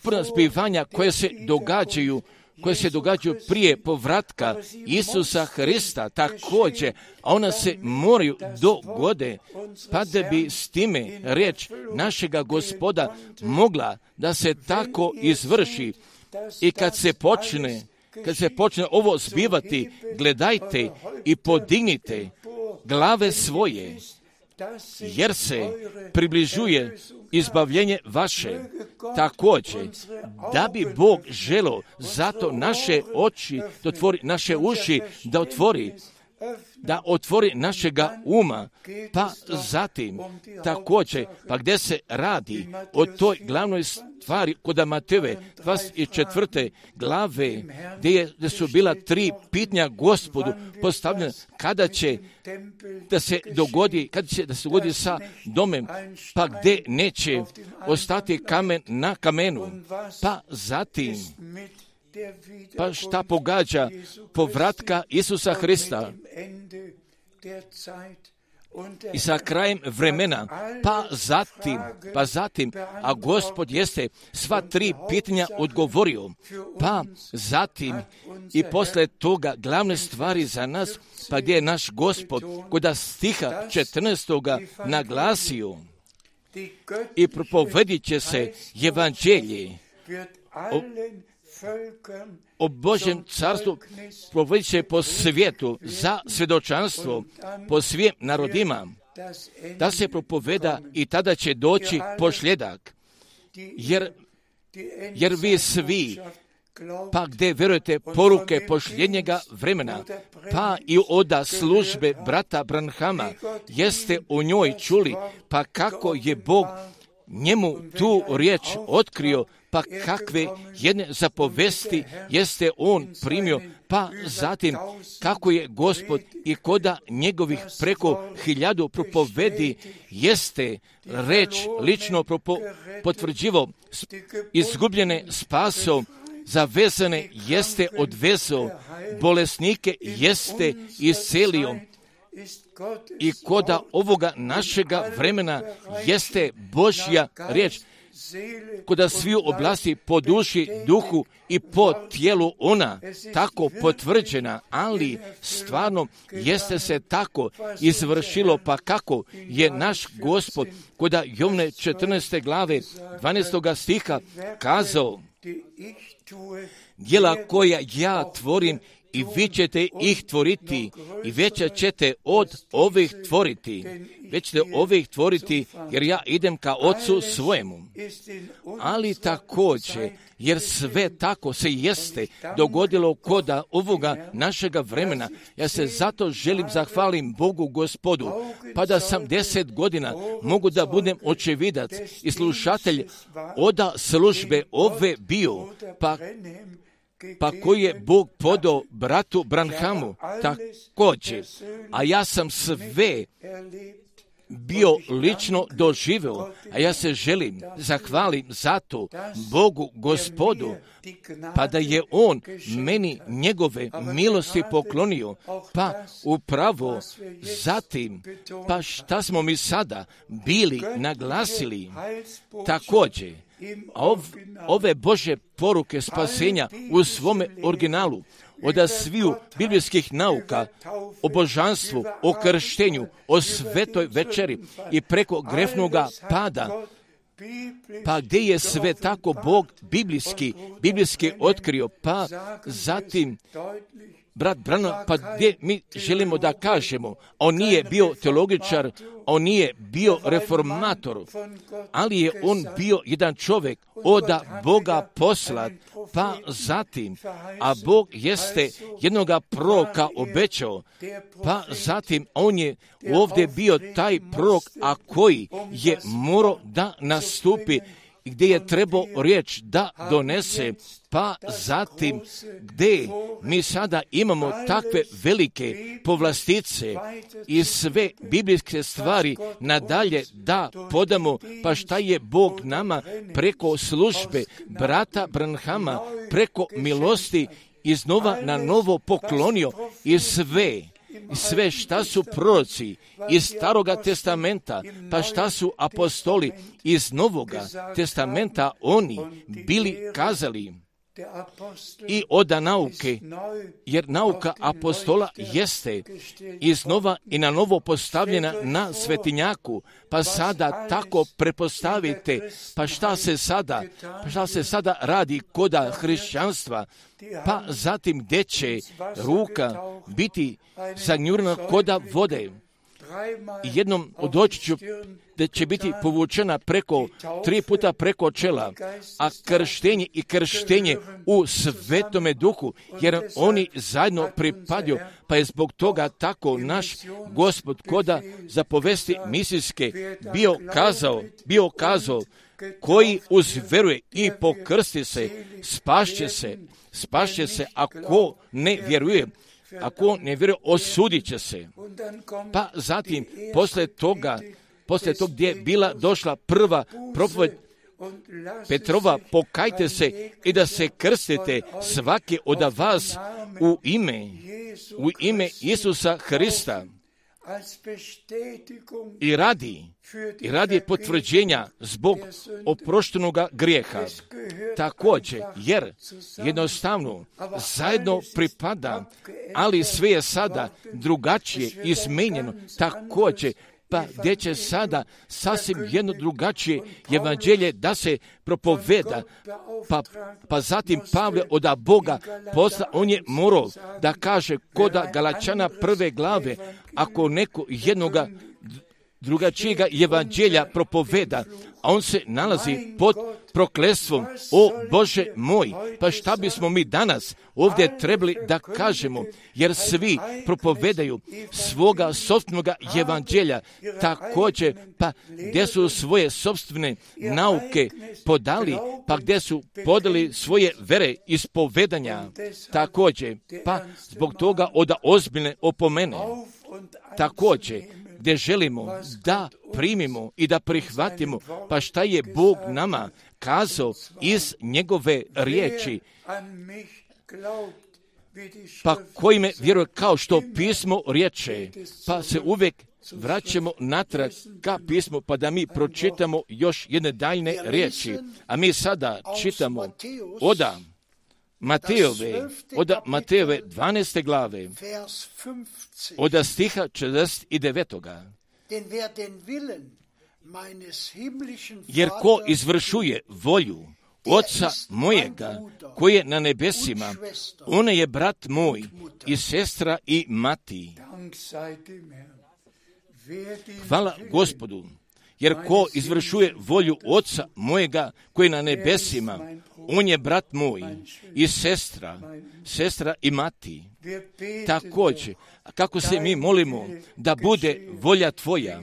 sporedna spivanja koje se događaju koje se događaju prije povratka Isusa Hrista. Također, a ona se moraju dogode, pa da bi s time riječ našega gospoda mogla da se tako izvrši, I kad se počne, kad se počne ovo zbivati, gledajte i podignite glave svoje, jer se približuje izbavljenje vaše. Također, da bi Bog želo zato naše oči, da otvori naše uši, da otvori da otvori našega uma, pa zatim također, pa gdje se radi o toj glavnoj stvari kod Mateve 24. glave, gdje, je, gdje su bila tri pitnja gospodu postavljena kada će da se dogodi, kada će da se dogodi sa domem, pa gdje neće ostati kamen na kamenu, pa zatim pa šta pogađa povratka Isusa Hrista? I sa krajem vremena, pa zatim, pa zatim, a gospod jeste sva tri pitanja odgovorio, pa zatim i posle toga glavne stvari za nas, pa gdje je naš gospod kod stiha 14. naglasio. I propovedit će se evanđelje o, Božjem carstvu provodit će po svijetu za svjedočanstvo po svim narodima, da se propoveda i tada će doći pošljedak. Jer, jer vi svi, pa gdje vjerujete poruke pošljenjega vremena, pa i oda službe brata Branhama, jeste u njoj čuli, pa kako je Bog njemu tu riječ otkrio, pa kakve jedne zapovesti jeste on primio, pa zatim kako je gospod i koda njegovih preko hiljadu propovedi jeste reč lično propo, potvrđivo izgubljene spaso, zavezane jeste odvezo, bolesnike jeste iscelio, i koda ovoga našega vremena jeste Božja riječ, koda svi oblasti po duši, duhu i po tijelu ona tako potvrđena, ali stvarno jeste se tako izvršilo, pa kako je naš gospod koda Jovne 14. glave 12. stiha kazao, djela koja ja tvorim i vi ćete ih tvoriti i veća ćete od ovih tvoriti. Već ćete ovih tvoriti jer ja idem ka ocu svojemu. Ali također, jer sve tako se jeste dogodilo koda ovoga našega vremena. Ja se zato želim zahvalim Bogu gospodu, pa da sam deset godina mogu da budem očevidac i slušatelj oda službe ove bio, pa pa koji je Bog podao bratu Branhamu? Također, a ja sam sve bio lično doživeo, a ja se želim, zahvalim zato Bogu gospodu, pa da je On meni njegove milosti poklonio, pa upravo zatim, pa šta smo mi sada bili naglasili? Također, ove Bože poruke spasenja u svome originalu od sviju biblijskih nauka o božanstvu, o krštenju, o svetoj večeri i preko grefnoga pada, pa gdje je sve tako Bog biblijski, biblijski otkrio, pa zatim brat Brano, pa gdje mi želimo da kažemo, on nije bio teologičar, on nije bio reformator, ali je on bio jedan čovjek oda Boga poslat, pa zatim, a Bog jeste jednoga proka obećao, pa zatim on je ovdje bio taj prok, a koji je morao da nastupi gdje je trebao riječ da donese, pa zatim gdje mi sada imamo takve velike povlastice i sve biblijske stvari nadalje da podamo, pa šta je Bog nama preko službe brata Branhama, preko milosti iznova na novo poklonio i sve i sve šta su proroci iz staroga testamenta, pa šta su apostoli iz novoga testamenta oni bili kazali. I oda nauke, jer nauka apostola jeste iznova i na novo postavljena na svetinjaku, pa sada tako prepostavite, pa šta se sada, pa šta se sada radi koda hrišćanstva, pa zatim gdje će ruka biti zagnjurna koda vode. Jednom doći ću da će biti povučena preko, tri puta preko čela, a krštenje i krštenje u svetome duhu, jer oni zajedno pripadaju, pa je zbog toga tako naš gospod koda za povesti misijske bio kazao, bio kazao, koji uzveruje i pokrsti se, spašće se, spašće se, ako ne vjeruje, ako ne vjeruje, osudit će se. Pa zatim, posle toga, poslije tog gdje je bila došla prva propoved Petrova, pokajte se i da se krstite svaki od vas u ime, u ime Isusa Hrista i radi, i radi potvrđenja zbog oproštenog grijeha. Također, jer jednostavno zajedno pripada, ali sve je sada drugačije izmenjeno. Također, pa gdje će sada sasvim jedno drugačije evanđelje da se propoveda, pa, pa zatim Pavle od Boga posla, on je morao da kaže koda Galačana prve glave, ako neko jednoga drugačijega evanđelja propoveda, a on se nalazi pod proklestvom. O Bože moj, pa šta bismo mi danas ovdje trebali da kažemo, jer svi propovedaju svoga sobstvenog evanđelja, također, pa gdje su svoje sobstvene nauke podali, pa gdje su podali svoje vere ispovedanja, također, pa zbog toga od ozbiljne opomene. Također, gdje želimo da primimo i da prihvatimo, pa šta je Bog nama kazao iz njegove riječi, pa koji me vjeruje? Kao što pismo riječe, pa se uvijek vraćamo natrag ka pismu, pa da mi pročitamo još jedne daljne riječi. A mi sada čitamo oda Matejove, od Matejove 12. glave, od stiha 49. Jer ko izvršuje volju Oca mojega koji je na nebesima, on je brat moj i sestra i mati. Hvala gospodu, jer ko izvršuje volju Oca mojega koji je na nebesima, on je brat moj i sestra, sestra i mati. Također, kako se mi molimo da bude volja tvoja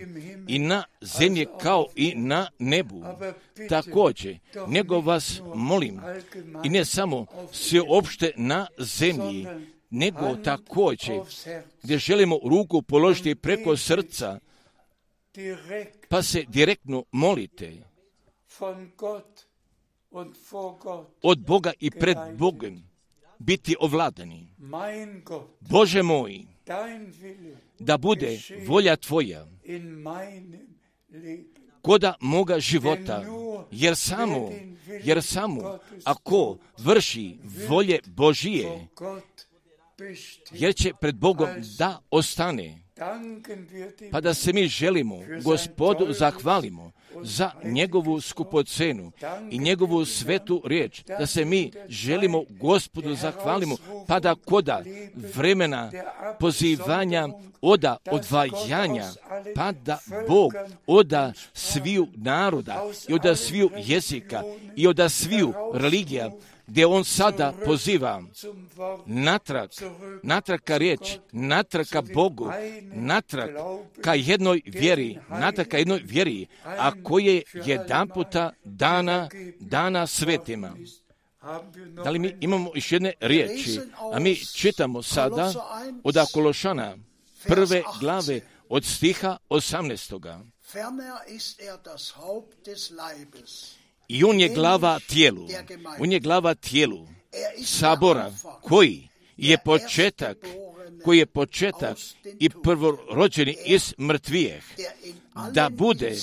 i na zemlji kao i na nebu. Također, nego vas molim i ne samo opšte na zemlji, nego također gdje želimo ruku položiti preko srca, pa se direktno molite od Boga i pred Bogom biti? ovladani. Bože moj, da bude volja Tvoja. koda moga života, jer samo, jer samo ako vrši volje Božije, jer će pred Bogom da ostane, pa da se mi želimo gospodu zahvalimo za njegovu skupocenu i njegovu svetu riječ, da se mi želimo gospodu zahvalimo, pa da koda vremena pozivanja oda odvajanja, pa da Bog oda sviju naroda i oda sviju jezika i oda sviju religija, gdje on sada poziva natrag, natrag ka riječ, natrag ka Bogu, natrag ka jednoj vjeri, natrag ka jednoj vjeri, a koje jedan puta dana, dana svetima. Da li mi imamo još jedne riječi, a mi čitamo sada od Akološana prve glave od stiha 18. I on je glava tijelu, on je glava tijelu. Sabora koji je početak, koji je početak i prvorođeni iz mrtvijeh, da bude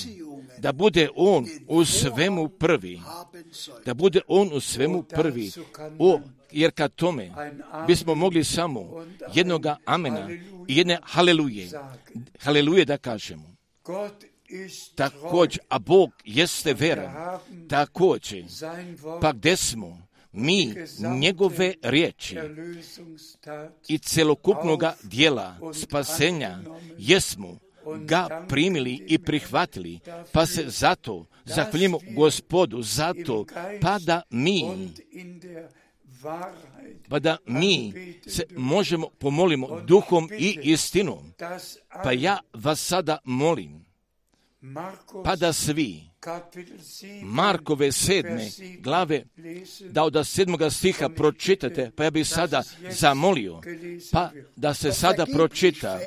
da bude on u svemu prvi, da bude on u svemu prvi, o, jer kad tome bismo mogli samo jednoga amena i jedne haleluje, haleluje da kažemo. Također, a Bog jeste vera, također, pa gdje smo mi njegove riječi i celokupnoga dijela spasenja? Jesmo ga primili i prihvatili, pa se zato zahvaljujemo gospodu, zato pa da mi pa da mi se možemo pomolimo duhom i istinom. Pa ja vas sada molim, pa da svi Markove sedme glave, da od sedmoga stiha pročitate, pa ja bih sada zamolio, pa da se sada pročita,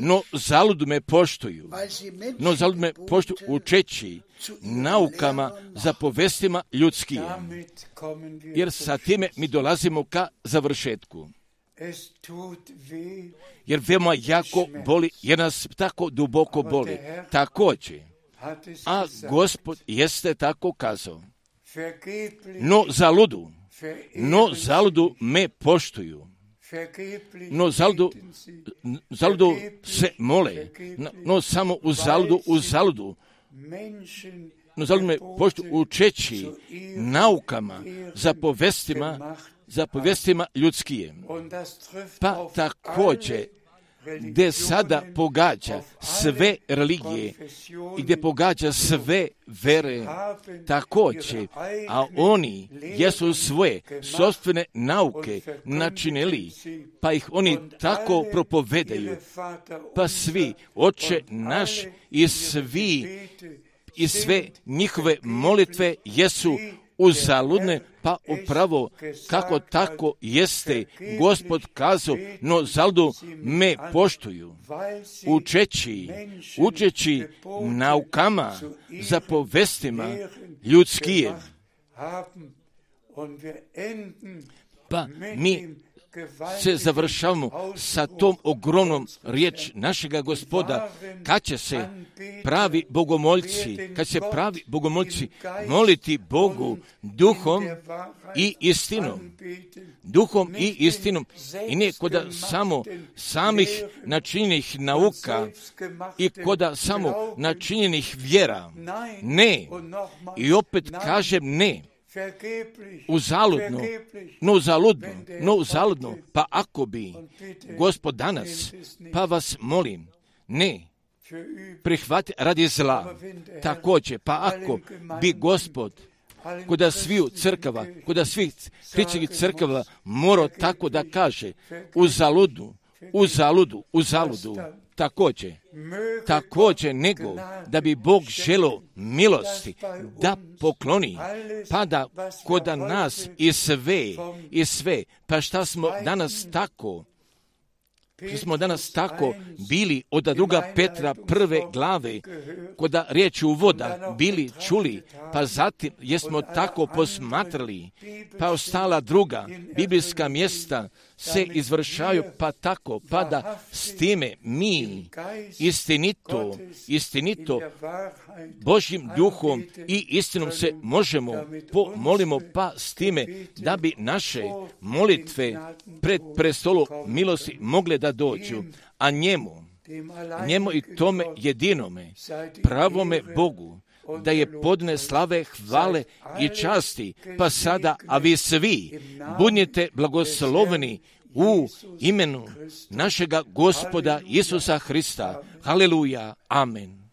no zalud me poštuju, no zalud me poštuju učeći naukama za povestima jer sa time mi dolazimo ka završetku. Jer veoma jako boli, jer nas tako duboko boli. Također, a gospod jeste tako kazao. No zaludu, no zaludu me poštuju. No zaludu, zaludu se mole, no samo u zaludu, u zaludu. No zaludu me poštuju učeći naukama za povestima, za povestima ljudskije. Pa također gdje sada pogađa sve religije i gdje pogađa sve vere također, a oni jesu svoje sobstvene nauke načinili, pa ih oni tako propovedaju, pa svi, oče naš i svi i sve njihove molitve jesu uzaludne, pa upravo kako tako jeste gospod kazao, no zaldu me poštuju, učeći, učeći naukama za povestima ljudskije. Pa mi se završavamo sa tom ogromnom riječ našega gospoda, kad će se pravi bogomoljci, kad će pravi bogomoljci moliti Bogu duhom i istinom. Duhom i istinom. I ne koda samo samih načinjenih nauka i koda samo načinjenih vjera. Ne. I opet kažem ne uzaludno, no uzaludno, no uzaludno, pa ako bi gospod danas, pa vas molim, ne, prihvati radi zla, također, pa ako bi gospod kuda sviju crkava, kuda svih hrićevih crkava morao tako da kaže, u zaludu, u zaludu, u zaludu, također, također nego da bi Bog želo milosti da pokloni, pa da kod nas i sve, i sve, pa šta smo danas tako, što smo danas tako bili od druga Petra prve glave, koda riječ u voda bili čuli, pa zatim jesmo tako posmatrali, pa ostala druga biblijska mjesta se izvršaju, pa tako, pa da s time mi istinito, istinito Božjim duhom i istinom se možemo pomolimo, pa s time da bi naše molitve pred prestolu milosti mogle da dođu, a njemu, njemu i tome jedinome, pravome Bogu, da je podne slave, hvale i časti, pa sada, a vi svi budnite blagosloveni u imenu našega gospoda Isusa Hrista. Haleluja. Amen.